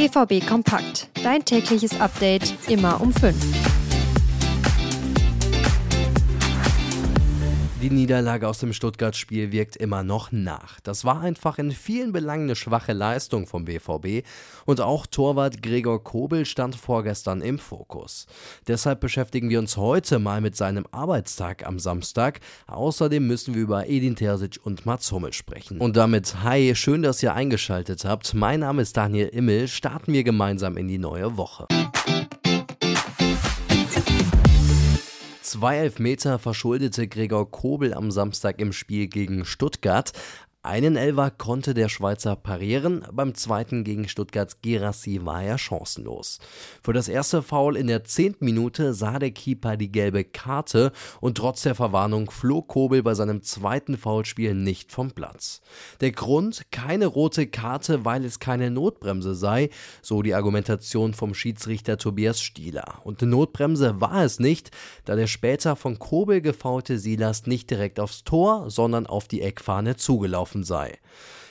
BVB Kompakt. Dein tägliches Update immer um 5. Die Niederlage aus dem Stuttgart-Spiel wirkt immer noch nach. Das war einfach in vielen Belangen eine schwache Leistung vom BVB und auch Torwart Gregor Kobel stand vorgestern im Fokus. Deshalb beschäftigen wir uns heute mal mit seinem Arbeitstag am Samstag. Außerdem müssen wir über Edin Terzic und Mats Hummel sprechen. Und damit, hi, schön, dass ihr eingeschaltet habt. Mein Name ist Daniel Immel. Starten wir gemeinsam in die neue Woche. Zwei Elfmeter verschuldete Gregor Kobel am Samstag im Spiel gegen Stuttgart. Einen Elfer konnte der Schweizer parieren, beim zweiten gegen Stuttgarts Gerassi war er chancenlos. Für das erste Foul in der zehnten Minute sah der Keeper die gelbe Karte und trotz der Verwarnung flog Kobel bei seinem zweiten Foulspiel nicht vom Platz. Der Grund? Keine rote Karte, weil es keine Notbremse sei, so die Argumentation vom Schiedsrichter Tobias Stieler. Und eine Notbremse war es nicht, da der später von Kobel gefaulte Silas nicht direkt aufs Tor, sondern auf die Eckfahne zugelaufen gelaufen sei.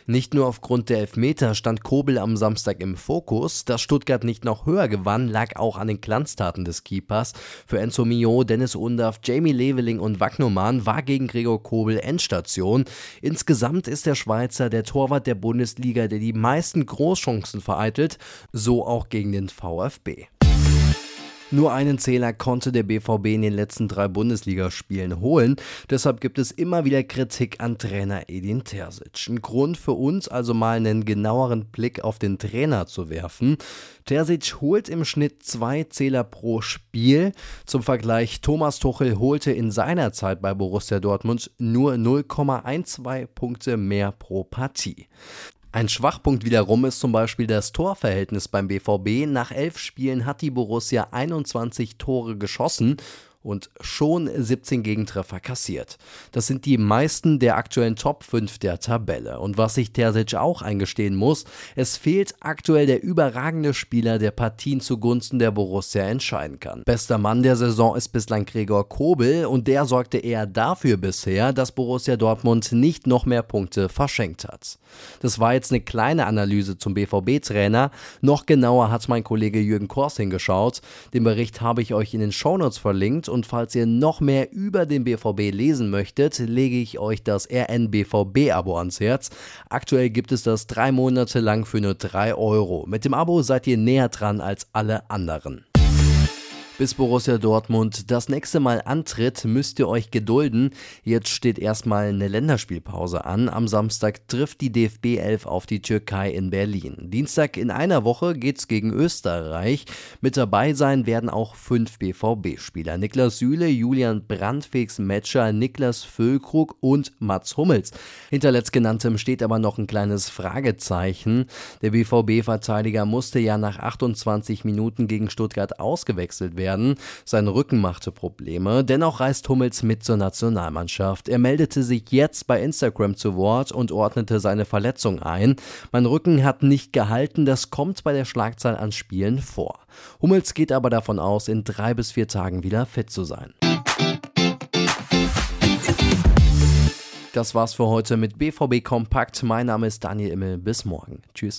Nicht nur aufgrund der Elfmeter stand Kobel am Samstag im Fokus. Dass Stuttgart nicht noch höher gewann, lag auch an den Glanztaten des Keepers. Für Enzo Mio, Dennis Undaff, Jamie Leveling und Wagnoman war gegen Gregor Kobel Endstation. Insgesamt ist der Schweizer der Torwart der Bundesliga, der die meisten Großchancen vereitelt, so auch gegen den VfB. Nur einen Zähler konnte der BVB in den letzten drei Bundesligaspielen holen. Deshalb gibt es immer wieder Kritik an Trainer Edin Terzic. Ein Grund für uns also mal einen genaueren Blick auf den Trainer zu werfen. Terzic holt im Schnitt zwei Zähler pro Spiel. Zum Vergleich, Thomas Tuchel holte in seiner Zeit bei Borussia Dortmund nur 0,12 Punkte mehr pro Partie. Ein Schwachpunkt wiederum ist zum Beispiel das Torverhältnis beim BVB. Nach elf Spielen hat die Borussia 21 Tore geschossen und schon 17 Gegentreffer kassiert. Das sind die meisten der aktuellen Top 5 der Tabelle. Und was sich Terzic auch eingestehen muss, es fehlt aktuell der überragende Spieler, der Partien zugunsten der Borussia entscheiden kann. Bester Mann der Saison ist bislang Gregor Kobel und der sorgte eher dafür bisher, dass Borussia Dortmund nicht noch mehr Punkte verschenkt hat. Das war jetzt eine kleine Analyse zum BVB-Trainer. Noch genauer hat mein Kollege Jürgen Kors hingeschaut. Den Bericht habe ich euch in den Shownotes verlinkt und falls ihr noch mehr über den BVB lesen möchtet, lege ich euch das RNBVB-Abo ans Herz. Aktuell gibt es das drei Monate lang für nur drei Euro. Mit dem Abo seid ihr näher dran als alle anderen. Bis Borussia Dortmund das nächste Mal antritt, müsst ihr euch gedulden. Jetzt steht erstmal eine Länderspielpause an. Am Samstag trifft die DFB 11 auf die Türkei in Berlin. Dienstag in einer Woche geht's gegen Österreich. Mit dabei sein werden auch fünf BVB-Spieler. Niklas Süle, Julian Brandfix Metscher, Niklas Füllkrug und Mats Hummels. Hinter letztgenanntem steht aber noch ein kleines Fragezeichen. Der BVB-Verteidiger musste ja nach 28 Minuten gegen Stuttgart ausgewechselt werden werden. Sein Rücken machte Probleme. Dennoch reist Hummels mit zur Nationalmannschaft. Er meldete sich jetzt bei Instagram zu Wort und ordnete seine Verletzung ein. Mein Rücken hat nicht gehalten, das kommt bei der Schlagzahl an Spielen vor. Hummels geht aber davon aus, in drei bis vier Tagen wieder fit zu sein. Das war's für heute mit BVB Kompakt. Mein Name ist Daniel Immel. Bis morgen. Tschüss.